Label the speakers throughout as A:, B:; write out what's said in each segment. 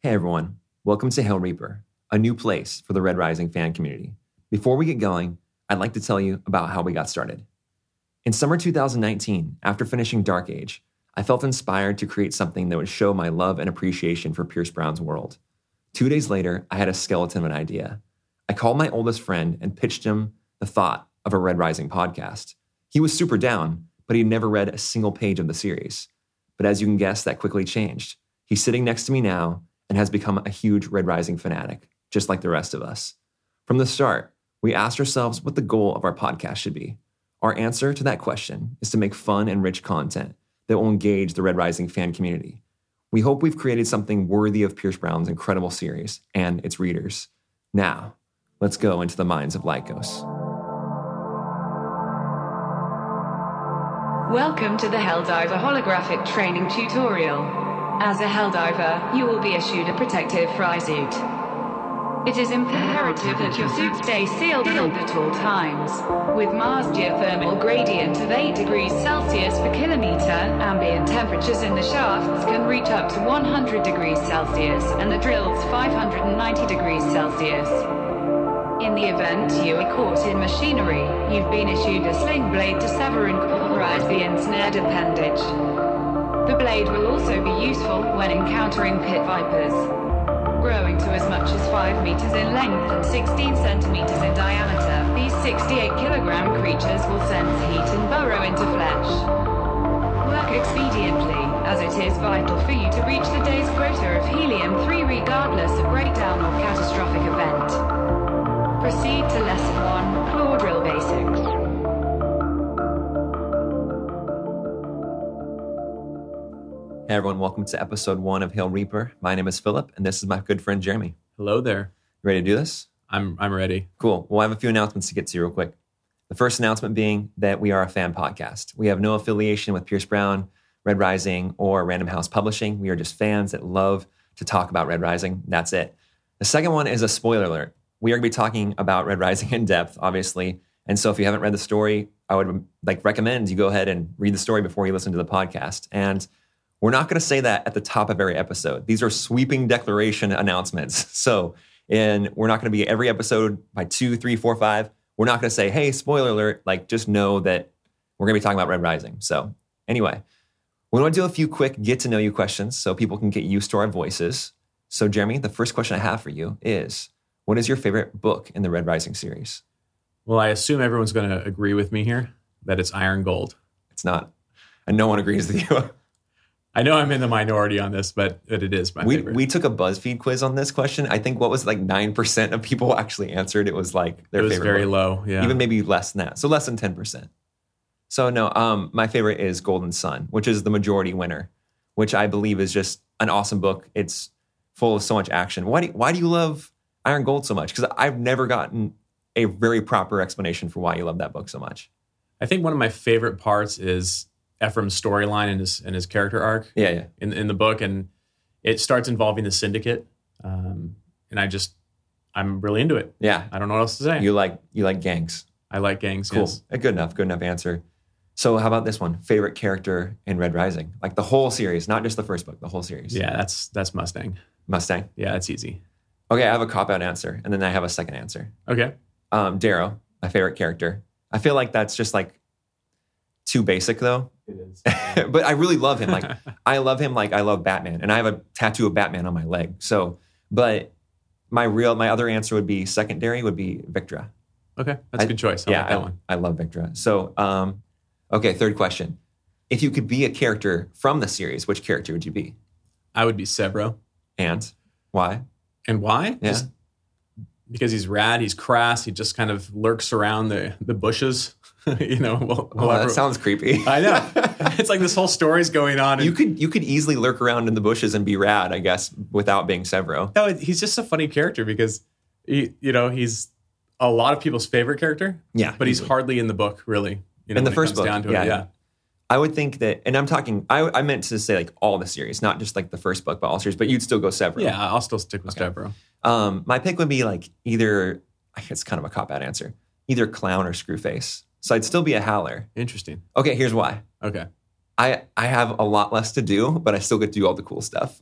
A: Hey everyone, welcome to Hail Reaper, a new place for the Red Rising fan community. Before we get going, I'd like to tell you about how we got started. In summer 2019, after finishing Dark Age, I felt inspired to create something that would show my love and appreciation for Pierce Brown's world. Two days later, I had a skeleton of an idea. I called my oldest friend and pitched him the thought of a Red Rising podcast. He was super down, but he'd never read a single page of the series. But as you can guess, that quickly changed. He's sitting next to me now and has become a huge Red Rising fanatic, just like the rest of us. From the start, we asked ourselves what the goal of our podcast should be. Our answer to that question is to make fun and rich content that will engage the Red Rising fan community. We hope we've created something worthy of Pierce Brown's incredible series and its readers. Now, let's go into the minds of Lykos.
B: Welcome to the Helldiver holographic training tutorial. As a Helldiver, you will be issued a protective fry suit. It is imperative that your suit stay sealed at all times. With Mars geothermal gradient of 8 degrees Celsius per kilometer, ambient temperatures in the shafts can reach up to 100 degrees Celsius and the drills 590 degrees Celsius. In the event you are caught in machinery, you've been issued a sling blade to sever and cauterize the ensnared appendage. The blade will also be useful when encountering pit vipers. Growing to as much as 5 meters in length and 16 centimeters in diameter, these 68 kilogram creatures will sense heat and burrow into flesh. Work expediently, as it is vital for you to reach the day's quota of helium-3 regardless of breakdown or catastrophic event. Proceed to Lesson 1,
A: Hey everyone, welcome to episode one of Hail Reaper. My name is Philip, and this is my good friend Jeremy.
C: Hello there.
A: You ready to do this?
C: I'm I'm ready.
A: Cool. Well, I have a few announcements to get to real quick. The first announcement being that we are a fan podcast. We have no affiliation with Pierce Brown, Red Rising, or Random House Publishing. We are just fans that love to talk about Red Rising. That's it. The second one is a spoiler alert. We are going to be talking about Red Rising in depth, obviously. And so if you haven't read the story, I would like recommend you go ahead and read the story before you listen to the podcast. And we're not going to say that at the top of every episode. These are sweeping declaration announcements. So, and we're not going to be every episode by two, three, four, five. We're not going to say, hey, spoiler alert. Like, just know that we're going to be talking about Red Rising. So, anyway, we want to do a few quick get to know you questions so people can get used to our voices. So, Jeremy, the first question I have for you is what is your favorite book in the Red Rising series?
C: Well, I assume everyone's going to agree with me here that it's Iron Gold.
A: It's not. And no one agrees with you.
C: I know I'm in the minority on this, but it is my
A: we,
C: favorite.
A: We took a BuzzFeed quiz on this question. I think what was like 9% of people actually answered. It was like their favorite.
C: it was
A: favorite.
C: very
A: book.
C: low. Yeah.
A: Even maybe less than that. So less than 10%. So no, um, my favorite is Golden Son, which is the majority winner, which I believe is just an awesome book. It's full of so much action. Why do, why do you love Iron Gold so much? Because I've never gotten a very proper explanation for why you love that book so much.
C: I think one of my favorite parts is Ephraim's storyline and his and his character arc.
A: Yeah, yeah.
C: In in the book, and it starts involving the syndicate, um, and I just I'm really into it.
A: Yeah.
C: I don't know what else to say.
A: You like you like gangs.
C: I like gangs.
A: Cool.
C: Yes.
A: A good enough, good enough answer. So how about this one? Favorite character in Red Rising? Like the whole series, not just the first book, the whole series.
C: Yeah, that's that's Mustang.
A: Mustang.
C: Yeah, that's easy.
A: Okay, I have a cop out answer, and then I have a second answer.
C: Okay.
A: Um, Darrow, my favorite character. I feel like that's just like too basic though.
C: It is.
A: but I really love him. Like I love him like I love Batman. And I have a tattoo of Batman on my leg. So but my real my other answer would be secondary would be Victra.
C: okay, that's a
A: I-
C: good choice. I
A: yeah,
C: like that
A: I,
C: one.
A: I love Victra. So um okay, third question. If you could be a character from the series, which character would you be?
C: I would be Sevro.
A: And why?
C: And why?
A: Yeah.
C: Just because he's rad, he's crass, he just kind of lurks around the, the bushes. you know, well,
A: Oh, that sounds creepy.
C: I know. it's like this whole story's going on. And,
A: you could you could easily lurk around in the bushes and be rad, I guess, without being Sevro.
C: no, he's just a funny character because, he, you know, he's a lot of people's favorite character,
A: Yeah.
C: but he's
A: easily.
C: hardly in the book, really. You know,
A: In the first book,
C: down to
A: yeah,
C: it.
A: yeah.
C: Yeah.
A: I would think that, and I'm talking, I, I meant to say like all the series, not just like the first book, but all series, but you'd still go Sevro.
C: Yeah, I'll still stick with
A: Okay.
C: Sevro.
A: Um, my pick would be like either, it's kind of a cop out answer, either clown or screwface. So I'd still be a howler.
C: Interesting.
A: Okay, here's why.
C: Okay.
A: I, I have a lot less to do, but I still get to do all the cool stuff.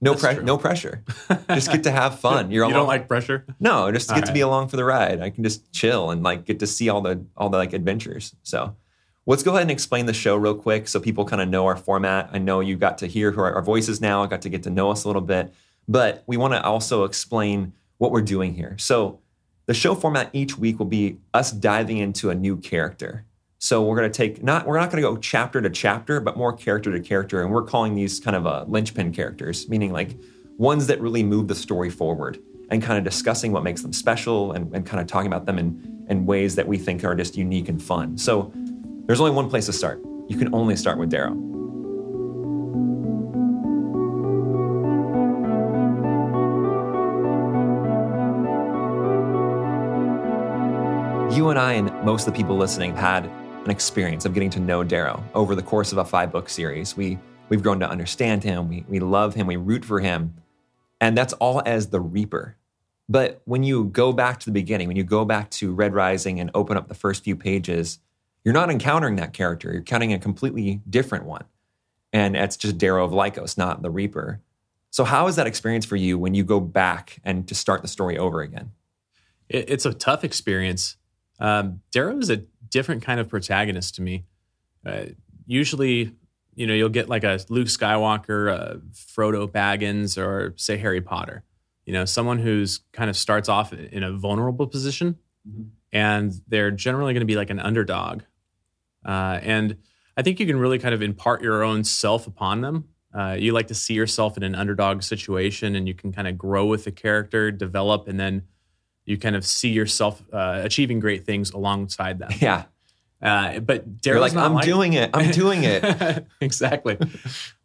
A: No
C: pressure.
A: no pressure. just get to have fun. You're
C: you don't like pressure?
A: no, just get
C: All
A: to be along for the ride. I can just chill and like get to see all the all the like adventures. So let's go ahead and explain the show real quick so people kind of know our format. I know you got to hear who our, our voices now, I got to get to know us a little bit, but we want to also explain what we're doing here. So the show format each week will be us diving into a new character. So we're going to take not we're not going to go chapter to chapter, but more character to character, and we're calling these kind of uh, linchpin characters, meaning like ones that really move the story forward, and kind of discussing what makes them special, and, and kind of talking about them in in ways that we think are just unique and fun. So there's only one place to start. You can only start with Darrow. And I and most of the people listening have had an experience of getting to know Darrow over the course of a five book series. We we've grown to understand him, we we love him, we root for him. And that's all as the Reaper. But when you go back to the beginning, when you go back to Red Rising and open up the first few pages, you're not encountering that character. You're encountering a completely different one. And it's just Darrow of Lykos, not the Reaper. So how is that experience for you when you go back and to start the story over again?
C: It's a tough experience. Um, Darrow is a different kind of protagonist to me. Uh, usually, you know, you'll get like a Luke Skywalker, a Frodo Baggins, or say Harry Potter. You know, someone who's kind of starts off in a vulnerable position, and they're generally going to be like an underdog. Uh, and I think you can really kind of impart your own self upon them. Uh, you like to see yourself in an underdog situation, and you can kind of grow with the character, develop, and then you kind of see yourself uh, achieving great things alongside them.
A: Yeah.
C: Uh, but
A: You're
C: Darrow's
A: like, I'm doing it. I'm doing it.
C: exactly.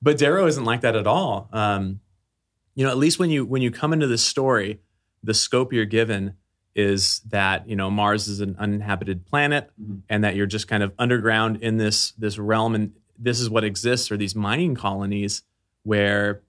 C: But Darrow isn't like that at all. Um, you know, at least when you when you come into this story, the scope you're given is that you know Mars is an uninhabited planet, and that you're just kind of underground in this this realm, and this is what exists, or these mining colonies where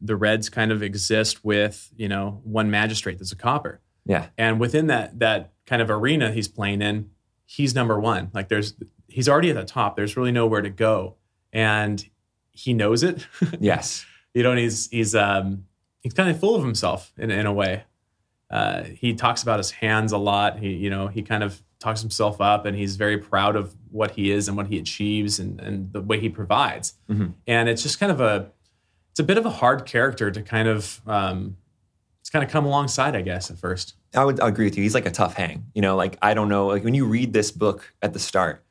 C: the Reds kind of exist with you know one magistrate that's a copper.
A: Yeah.
C: And within that that kind of arena he's playing in, he's number one. Like there's he's already at the top. There's really nowhere to go. And he knows it.
A: Yes.
C: you know, and he's he's um he's kind of full of himself in in a way. Uh, he talks about his hands a lot. He you know he kind of talks himself up, and he's very proud of what he is and what he achieves and and the way he provides.
A: Mhm.
C: And it's just kind of a it's a bit of a hard character to kind of um, it's kind of come alongside, I guess, at first.
A: I would agree with you. He's like a tough hang. You know, like I don't know, like when you read this book at the start,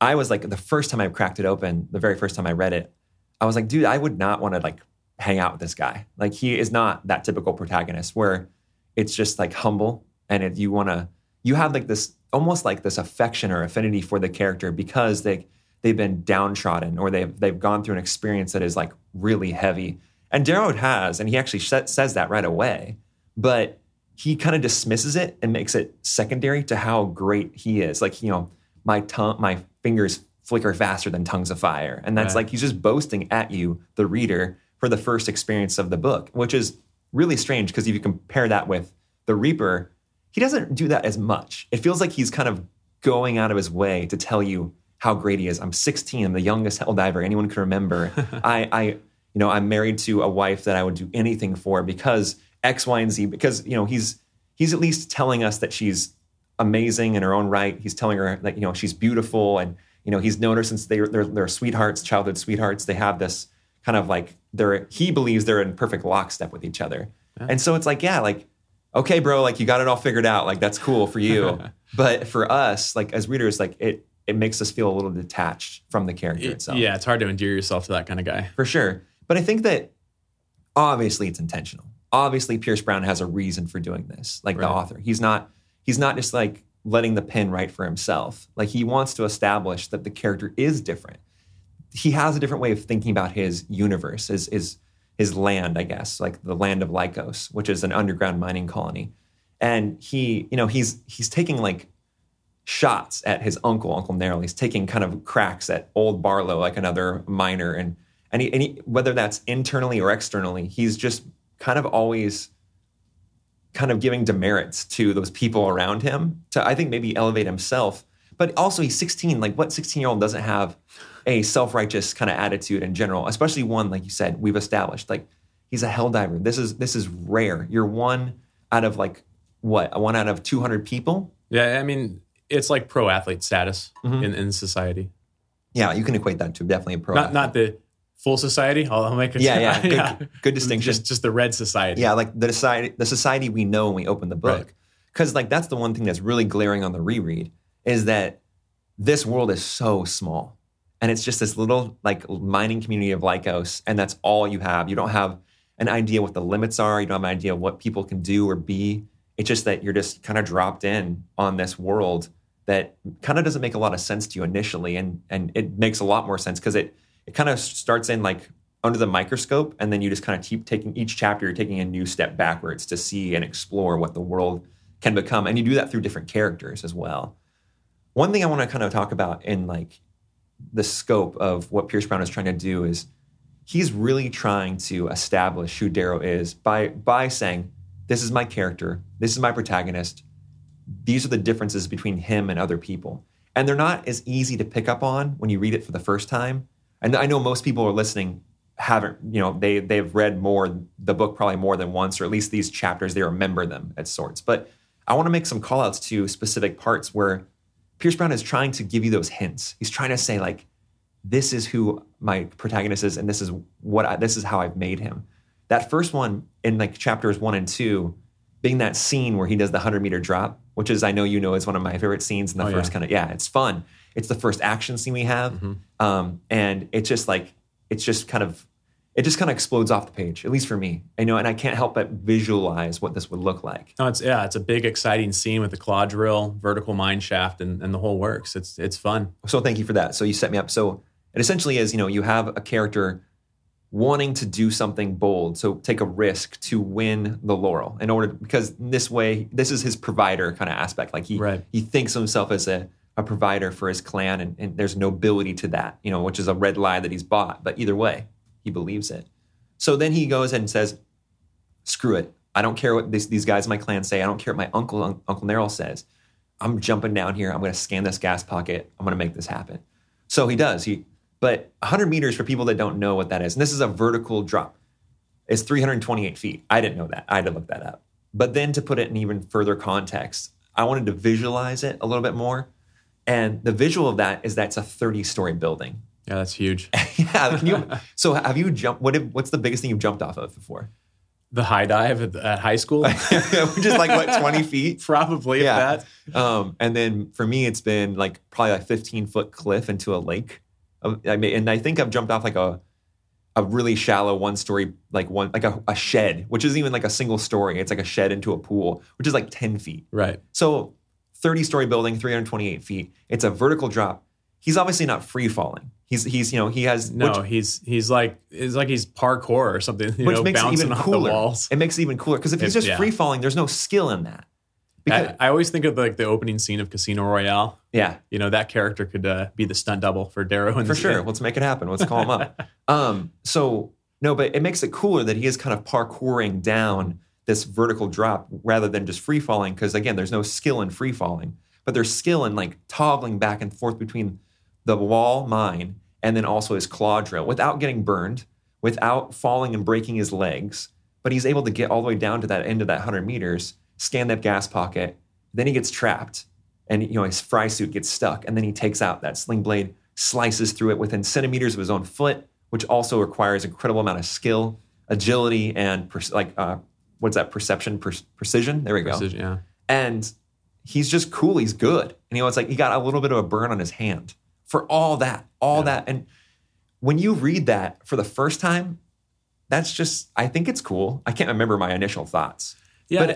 A: I was like the first time I cracked it open, the very first time I read it, I was like, dude, I would not want to like hang out with this guy. Like he is not that typical protagonist where it's just like humble and it, you want to you have like this almost like this affection or affinity for the character because they they've been downtrodden or they've they've gone through an experience that is like really heavy. And Darrow has, and he actually sh- says that right away. But he kind of dismisses it and makes it secondary to how great he is. Like, you know, my tongue, my fingers flicker faster than tongues of fire. And that's
C: Right.
A: like he's just boasting at you, the reader, for the first experience of the book, which is really strange because if you compare that with the Reaper, he doesn't do that as much. It feels like he's kind of going out of his way to tell you how great he is. I'm 16, I'm the youngest hell diver anyone can remember. I, I, you know, I'm married to a wife that I would do anything for because X, Y, and Z. Because you know, he's he's at least telling us that she's amazing in her own right. He's telling her that you know she's beautiful, and you know he's known her since they they're, they're sweethearts, childhood sweethearts. They have this kind of like they're he believes they're in perfect lockstep with each other, and so it's like yeah, like okay, bro, like you got it all figured out, like that's cool for you, but for us, like as readers, like it it makes us feel a little detached from the character
C: It-
A: itself
C: yeah, it's hard to endear yourself to that kind of guy.
A: for sure. But I think that obviously it's intentional. Obviously, Pierce Brown has a reason for doing this, like the author. He's not he's not just like letting the pen write for himself. Like he wants to establish that the character is different. He has a different way of thinking about his universe, his his his land, I guess, like the land of Lykos, which is an underground mining colony. And he, you know, he's he's taking like shots at his uncle, Uncle Nerl. He's taking kind of cracks at old Barlow, like another miner, and and, he, and he, whether that's internally or externally, he's just kind of always kind of giving demerits to those people around him to I think maybe elevate himself. But also he's 16. Like what 16 year old doesn't have a self righteous kind of attitude in general, especially one like you said we've established. Like He's a hell diver. This is this is rare. You're one out of like what? One out of 200 people.
C: Yeah, I mean, it's like pro athlete status
A: Mm-hmm.
C: in, in society.
A: Yeah, you can equate that to definitely a pro.
C: Not
A: athlete.
C: not the full society. I'll, I'll make it.
A: Yeah, yeah. Good- good distinction.
C: Just just the red society.
A: Yeah, like the society, the society we know when we open the book.
C: Right.
A: Because like that's the one thing that's really glaring on the reread is that this world is so small, and it's just this little like mining community of Lykos, and that's all you have. You don't have an idea what the limits are. You don't have an idea what people can do or be. It's just that you're just kind of dropped in on this world that kind of doesn't make a lot of sense to you initially, and and it makes a lot more sense because it it kind of starts in like under the microscope, and then you just kind of keep taking each chapter, you're taking a new step backwards to see and explore what the world can become, and you do that through different characters as well. One thing I want to kind of talk about in like the scope of what Pierce Brown is trying to do is he's really trying to establish who Darrow is by by saying, "This is my character. This is my protagonist. These are the differences between him and other people." And they're not as easy to pick up on when you read it for the first time. And I know most people are listening haven't, you know, they they've read more the book probably more than once, or at least these chapters they remember them at sorts. But I want to make some call outs to specific parts where Pierce Brown is trying to give you those hints. He's trying to say like, this is who my protagonist is, and this is what I, this is how I've made him. That first one in like chapters one and two, being that scene where he does the hundred meter drop, which is I know you know is one of my favorite scenes in the
C: Oh,
A: first
C: yeah.
A: kind of yeah, it's fun. It's the first action scene we have, um, and it's just like it's just kind of it just kind of explodes off the page, at least for me. I know, and I can't help but visualize what this would look like.
C: No, it's yeah, it's a big exciting scene with the claw drill, vertical mine shaft, and, and the whole works. It's it's fun.
A: So thank you for that. So you set me up. So it essentially is, you know, you have a character wanting to do something bold, so take a risk to win the laurel in order because this way, this is his provider kind of aspect. Like he
C: Right.
A: he thinks of himself as a, a provider for his clan, and, and there's nobility to that, you know, which is a red lie that he's bought. But either way, he believes it. So then he goes and says, "Screw it! I don't care what these, these guys in my clan say. I don't care what my uncle Uncle Neril says. I'm jumping down here. I'm going to scan this gas pocket. I'm going to make this happen." So he does. He but 100 meters for people that don't know what that is, and this is a vertical drop. It's 328 feet. I didn't know that. I had to look that up. But then to put it in even further context, I wanted to visualize it a little bit more. And the visual of that is that's a 30 story building.
C: Yeah, that's huge.
A: yeah. Can you, so have you jumped? What? What's the biggest thing you've jumped off of before?
C: The high dive at, at high school,
A: Which is like what 20 feet.
C: probably.
A: Yeah.
C: that.
A: Um, and then for me, it's been like probably like 15 foot cliff into a lake. Um, I mean, and I think I've jumped off like a a really shallow one story, like one like a, a shed, which isn't even like a single story. It's like a shed into a pool, which is like 10 feet.
C: Right.
A: So 30 story building, 328 feet. It's a vertical drop. He's obviously not free falling. He's he's you know he has
C: No,
A: which,
C: he's he's like it's like he's parkour or something. You
A: which
C: know,
A: makes it even cooler.
C: the walls.
A: It makes it even cooler because if he's just
C: yeah.
A: free falling, there's no skill in that. Because
C: I, I always think of like the opening scene of Casino Royale.
A: yeah,
C: You know, that character could uh, be the stunt double for Darrow.
A: for sure. Let's make it happen. Let's call him up. Um, so no, but it makes it cooler that he is kind of parkouring down this vertical drop rather than just free falling. Because again, there's no skill in free falling, but there's skill in like toggling back and forth between the wall mine and then also his claw drill without getting burned, without falling and breaking his legs. But he's able to get all the way down to that end of that 100 meters, scan that gas pocket. Then he gets trapped and you know his fry suit gets stuck and then he takes out that sling blade slices through it within centimeters of his own foot which also requires incredible amount of skill agility and per- like uh, what's that perception per- precision there we go
C: Precision, yeah.
A: and he's just cool he's good and you know it's like he got a little bit of a burn on his hand for all that all
C: Yeah.
A: that and when you read that for the first time that's just i think it's cool i can't remember my initial thoughts
C: Yeah.
A: But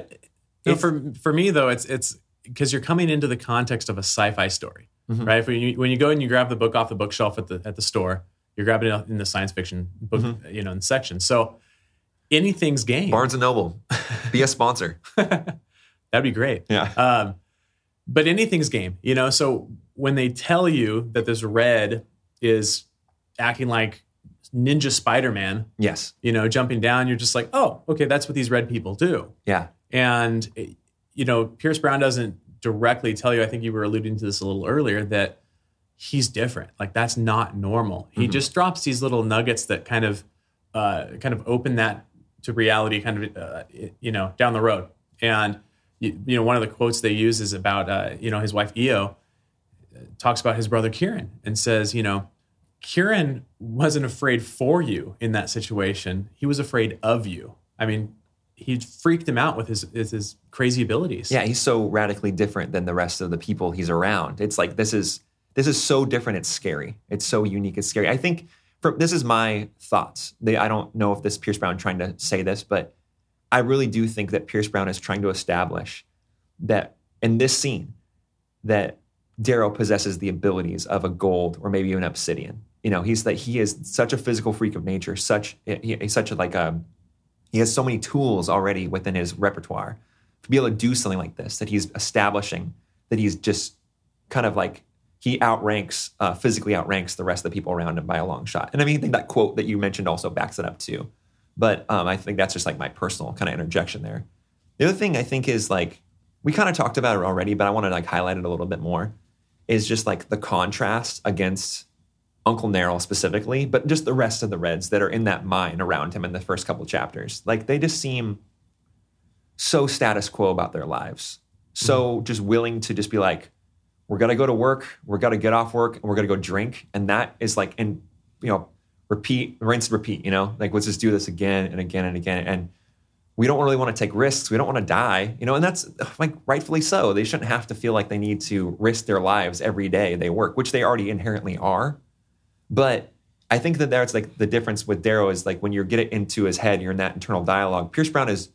A: it's-
C: for for me though, it's it's because you're coming into the context of a sci-fi story,
A: Mhm.
C: right? When you when you go and you grab the book off the bookshelf at the at the store, you're grabbing it in the science fiction book,
A: Mm-hmm.
C: you know, in section. So anything's game.
A: barnes and noble be a sponsor
C: That'd be great.
A: yeah
C: Um, but anything's game, you know. So when they tell you that this red is acting like Ninja Spider Man,
A: yes
C: you know, jumping down, you're just like, oh, okay, that's what these red people do.
A: yeah
C: And, you know, Pierce Brown doesn't directly tell you, I think you were alluding to this a little earlier, that he's different. Like that's not normal. He just drops these little nuggets that kind of, uh, kind of open that to reality, kind of uh, you know down the road. And you, you know, one of the quotes they use is about uh, you know his wife Eo uh, talks about his brother Kieran and says, you know, Kieran wasn't afraid for you in that situation; he was afraid of you. I mean, he freaked him out with his his crazy abilities.
A: Yeah, he's so radically different than the rest of the people he's around. It's like this is this is so different. It's scary. It's so unique. It's scary. I think for, this is my thoughts. They, I don't know if this Pierce Brown trying to say this, but I really do think that Pierce Brown is trying to establish that in this scene that Darrow possesses the abilities of a gold or maybe even obsidian. You know, he's that he is such a physical freak of nature, such he, he's such a like a he has so many tools already within his repertoire to be able to do something like this that he's establishing that he's just kind of like he outranks uh, physically outranks the rest of the people around him by a long shot. And I mean, I think that quote that you mentioned also backs it up too. But um, I think that's just like my personal kind of interjection there. The other thing I think is like we kind of talked about it already, but I want to like highlight it a little bit more. Is just like the contrast against Uncle Neril specifically, but just the rest of the Reds that are in that mine around him in the first couple chapters. Like they just seem so status quo about their lives, so mm-hmm. just willing to just be like, we're gonna go to work, we're gonna get off work, and we're gonna go drink, and that is like, and you know, repeat, rinse, repeat. You know, like let's just do this again and again and again, and we don't really want to take risks. We don't want to die, you know, and that's like rightfully so. They shouldn't have to feel like they need to risk their lives every day they work, which they already inherently are. But I think that that's like the difference with Darrow is like when you get it into his head, you're in that internal dialogue. Pierce Brown is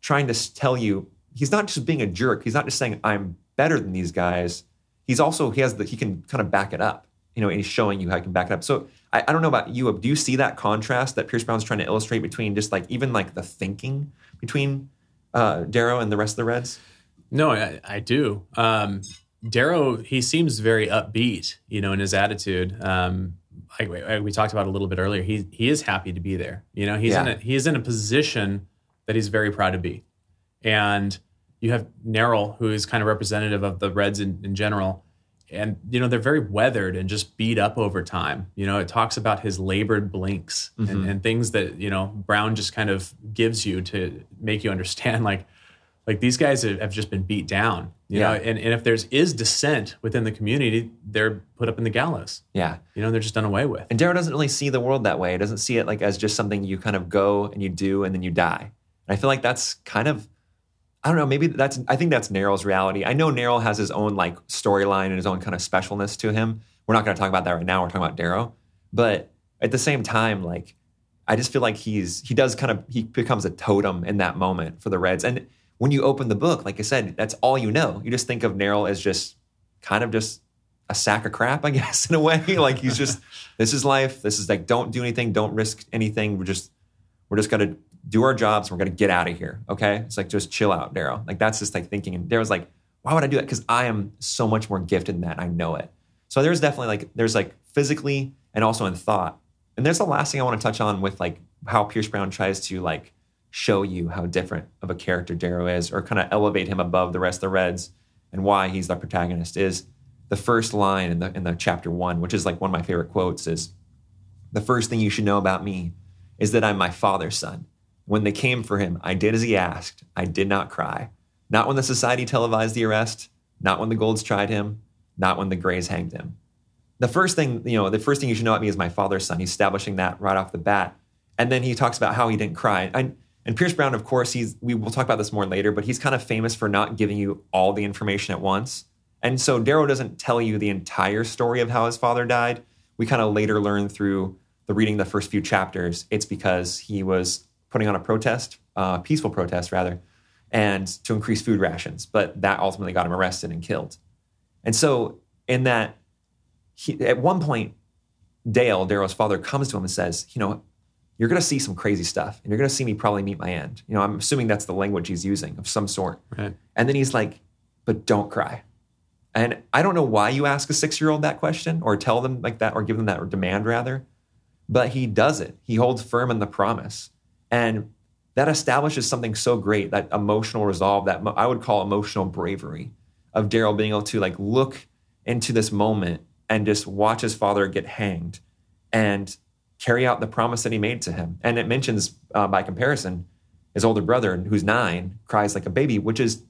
A: trying to tell you he's not just being a jerk. He's not just saying I'm better than these guys. He's also he has the he can kind of back it up. You know, and he's showing you how he can back it up. So I, I don't know about you. Do you see that contrast that Pierce Brown's trying to illustrate between just like even like the thinking between uh, Darrow and the rest of the Reds?
C: No, I, I do. Um, Darrow, he seems very upbeat, you know, in his attitude. Um, like we talked about a little bit earlier, he he is happy to be there. You know, he's yeah. in a, he is in a position that he's very proud to be, and you have Neril, who is kind of representative of the Reds in, in general, and you know they're very weathered and just beat up over time. You know, it talks about his labored blinks mm-hmm. and, and things that you know Brown just kind of gives you to make you understand, like like these guys have just been beat down you yeah. know? And, and if there's is dissent within the community they're put up in the gallows.
A: Yeah.
C: You know they're just done away with.
A: And darrow doesn't really see the world that way. He doesn't see it like as just something you kind of go and you do and then you die. And i feel like that's kind of i don't know maybe that's i think that's Neril's reality i know Neril has his own like storyline and his own kind of specialness to him we're not going to talk about that right now we're talking about darrow but at the same time like i just feel like he's he does kind of he becomes a totem in that moment for the reds and when you open the book, like I said, that's all you know. You just think of Neril as just kind of just a sack of crap, I guess, in a way. like he's just, this is life. This is like, don't do anything, don't risk anything. We're just, we're just gonna do our jobs. We're gonna get out of here. Okay. It's like just chill out, Darrow. Like that's just like thinking. And Darrow's like, why would I do that? Because I am so much more gifted than that. I know it. So there's definitely like there's like physically and also in thought. And there's the last thing I want to touch on with like how Pierce Brown tries to like show you how different of a character Darrow is, or kind of elevate him above the rest of the Reds, and why he's the protagonist is the first line in the in the chapter one, which is like one of my favorite quotes, is the first thing you should know about me is that I'm my father's son. When they came for him, I did as he asked. I did not cry. Not when the society televised the arrest, not when the Golds tried him, not when the Greys hanged him. The first thing, you know, the first thing you should know about me is my father's son. He's establishing that right off the bat. And then he talks about how he didn't cry. And Pierce Brown, of course, he's we will talk about this more later, but he's kind of famous for not giving you all the information at once. And so Darrow doesn't tell you the entire story of how his father died. We kind of later learn through the reading the first few chapters, it's because he was putting on a protest, uh, peaceful protest rather, and to increase food rations. But that ultimately got him arrested and killed. And so in that, he, at one point, Dale, Darrow's father, comes to him and says, you know, you're going to see some crazy stuff and you're going to see me probably meet my end. You know, I'm assuming that's the language he's using of some sort.
C: Right.
A: And then he's like, but don't cry. And I don't know why you ask a six year old that question or tell them like that or give them that demand rather, but he does it. He holds firm in the promise. And that establishes something so great that emotional resolve, that I would call emotional bravery of Daryl being able to like look into this moment and just watch his father get hanged and carry out the promise that he made to him. And it mentions, uh, by comparison, his older brother, who's nine, cries like a baby, which is,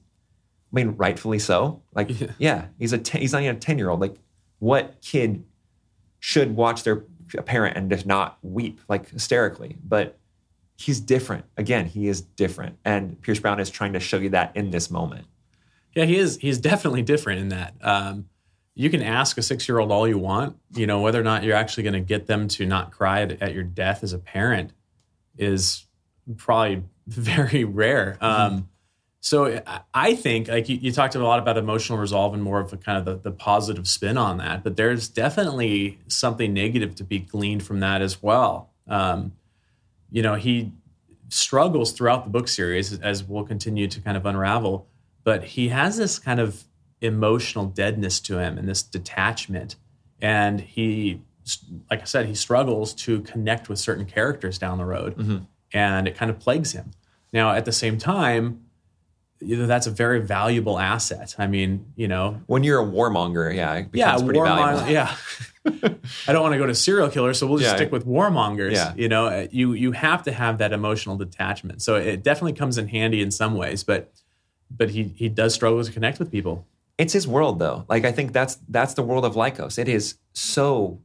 A: I mean, rightfully so. Like,
C: Yeah.
A: yeah, he's a ten, he's not even a ten year old. Like, what kid should watch their parent and just not weep like hysterically? But he's different. Again, he is different, and Pierce Brown is trying to show you that in this moment.
C: Yeah, he is. He's definitely different in that. Um, you can ask a six year old all you want. You know whether or not you're actually going to get them to not cry at, at your death as a parent is probably very rare. Um, so I- I think, like you, you talked a lot about emotional resolve and more of a kind of the, the positive spin on that, but there's definitely something negative to be gleaned from that as well. Um, you know, he struggles throughout the book series as we'll continue to kind of unravel, but he has this kind of emotional deadness to him and this detachment. And he, like I said, he struggles to connect with certain characters down the road mm-hmm. and it kind of plagues him. Now, at the same time, you know, that's a very valuable asset. I mean, you know,
A: When you're a warmonger, yeah, it
C: yeah,
A: becomes pretty valuable.
C: Yeah, I don't want to go to serial killer, so we'll just
A: Yeah.
C: stick with warmongers.
A: Yeah.
C: You know, you you have to have that emotional detachment. So it definitely comes in handy in some ways, but but he he does struggle to connect with people.
A: it's his world though like i think that's that's the world of lykos it is so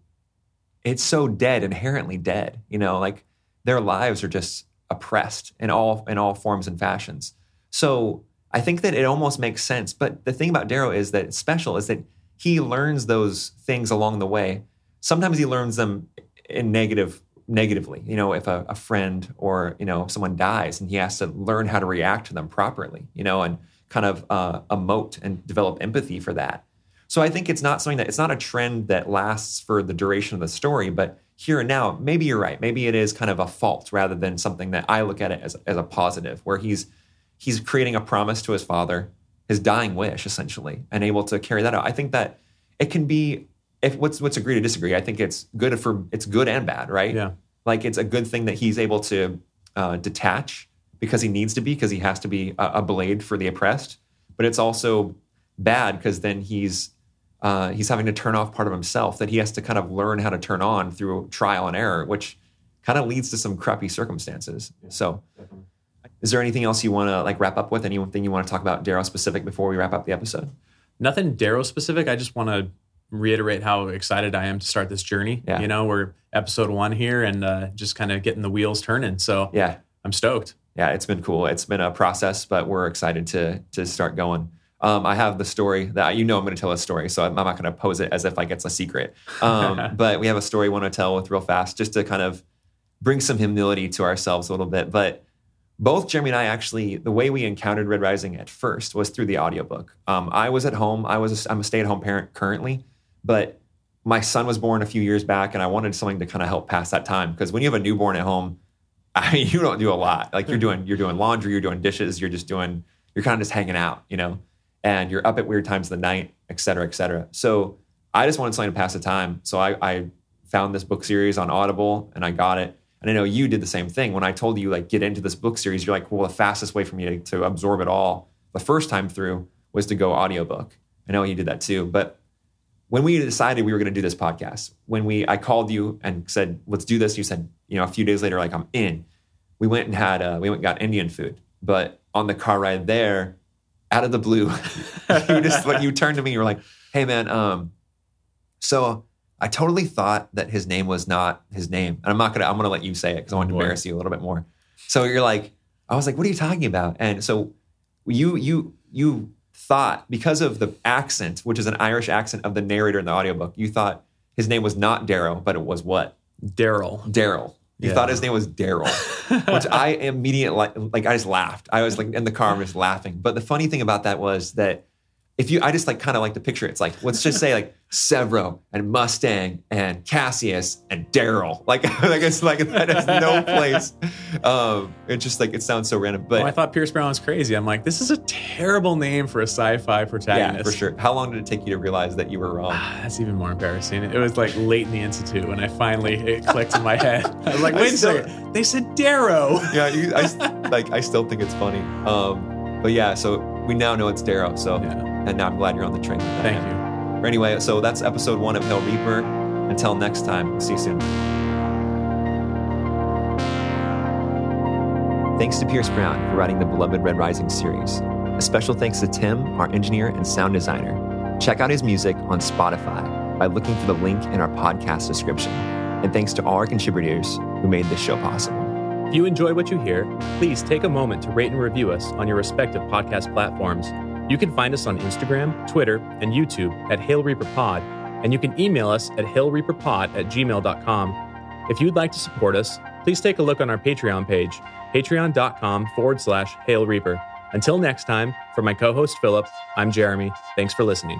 A: it's so dead inherently dead you know like their lives are just oppressed in all in all forms and fashions so i think that it almost makes sense. But the thing about darrow is that special is that he learns those things along the way. Sometimes he learns them in negative negatively you know if a, a friend or you know someone dies and he has to learn how to react to them properly you know and kind of uh, emote and develop empathy for that. So i think it's not something that it's not a trend that lasts for the duration of the story but here and now maybe you're right. Maybe it is kind of a fault rather than something that i look at it as, as a positive where he's he's creating a promise to his father his dying wish essentially and able to carry that out. I think that it can be if what's what's agree to disagree i think it's good for it's good and bad right?
C: Yeah.
A: like it's a good thing that he's able to uh, detach because he needs to be because he has to be a, a blade for the oppressed but it's also bad because then he's uh, he's having to turn off part of himself that he has to kind of learn how to turn on through trial and error which kind of leads to some crappy circumstances. So is there anything else you want to like wrap up with anything you want to talk about darrow specific before we wrap up the episode
C: Nothing Darrow specific. I just want to reiterate how excited I am to start this journey.
A: Yeah.
C: You know, we're episode one here and uh, just kind of getting the wheels turning. So
A: yeah
C: I'm stoked.
A: yeah, it's been cool. It's been a process, but we're excited to to start going. Um, I have the story that you know I'm going to tell a story, so I'm, I'm not going to pose it as if like it's a secret. Um, but we have a story we want to tell with real fast, just to kind of bring some humility to ourselves a little bit. But both Jeremy and I actually, the way we encountered Red Rising at first was through the audiobook. Um, I was at home. I was a, I'm a stay at home parent currently, but my son was born a few years back, and I wanted something to kind of help pass that time because when you have a newborn at home, I mean, you don't do a lot. Like you're doing, you're doing laundry, you're doing dishes, you're just doing, you're kind of just hanging out, you know, and you're up at weird times of the night, et cetera, et cetera. So I just wanted something to pass the time. So I, I found this book series on Audible and I got it. And I know you did the same thing. When I told you like get into this book series, you're like, well, the fastest way for me to, to absorb it all the first time through was to go audiobook. I know you did that too. But when we decided we were going to do this podcast, when we I called you and said, let's do this, you said, you know, a few days later, like I'm in. We went and had uh, we went and got Indian food. But on the car ride there, out of the blue, you just like you turned to me, you were like, hey man, um, so I totally thought that his name was not his name. And I'm not gonna I'm gonna let you say it because I want to embarrass you a little bit more. So you're like, I was like, what are you talking about? And so you you you thought because of the accent, which is an Irish accent of the narrator in the audiobook, you thought his name was not Darrow, but it was what?
C: Daryl.
A: Daryl. You
C: Yeah.
A: thought his name was Daryl, which I immediately like, like I just laughed. I was like in the car, I'm just laughing. But the funny thing about that was that if you, I just like kind of like the picture. It's like let's just say like Sevro and Mustang and Cassius and Daryl. Like like it's like that has no place. Um, it's just like it sounds so random, but
C: Oh, I thought Pierce Brown was crazy. I'm like, this is a terrible name for a sci-fi protagonist.
A: yeah, for sure. How long did it take you to realize that you were wrong?
C: Ah, That's even more embarrassing. It was like late in the institute when I finally it clicked in my head. I was like, wait a
A: still-
C: second. They said Darrow.
A: yeah, you, I like I still think it's funny. Um, but yeah, so we now know it's Darrow. So
C: Yeah.
A: and now I'm glad you're on the train.
C: Thank you.
A: Anyway, so that's episode one of Hail Reaper. Until next time, see you soon. Thanks to Pierce Brown for writing the beloved Red Rising series. A special thanks to Tim, our engineer and sound designer. Check out his music on Spotify by looking for the link in our podcast description. And thanks to all our contributors who made this show possible.
C: If you enjoy what you hear, please take a moment to rate and review us on your respective podcast platforms. You can find us on Instagram, Twitter, and YouTube at Hail Reaper Pod, and you can email us at hailreaperpod at gmail.com. If you'd like to support us, please take a look on our Patreon page, patreon.com forward slash Hail Reaper. Until next time, for my co host Philip, I'm Jeremy. Thanks for listening.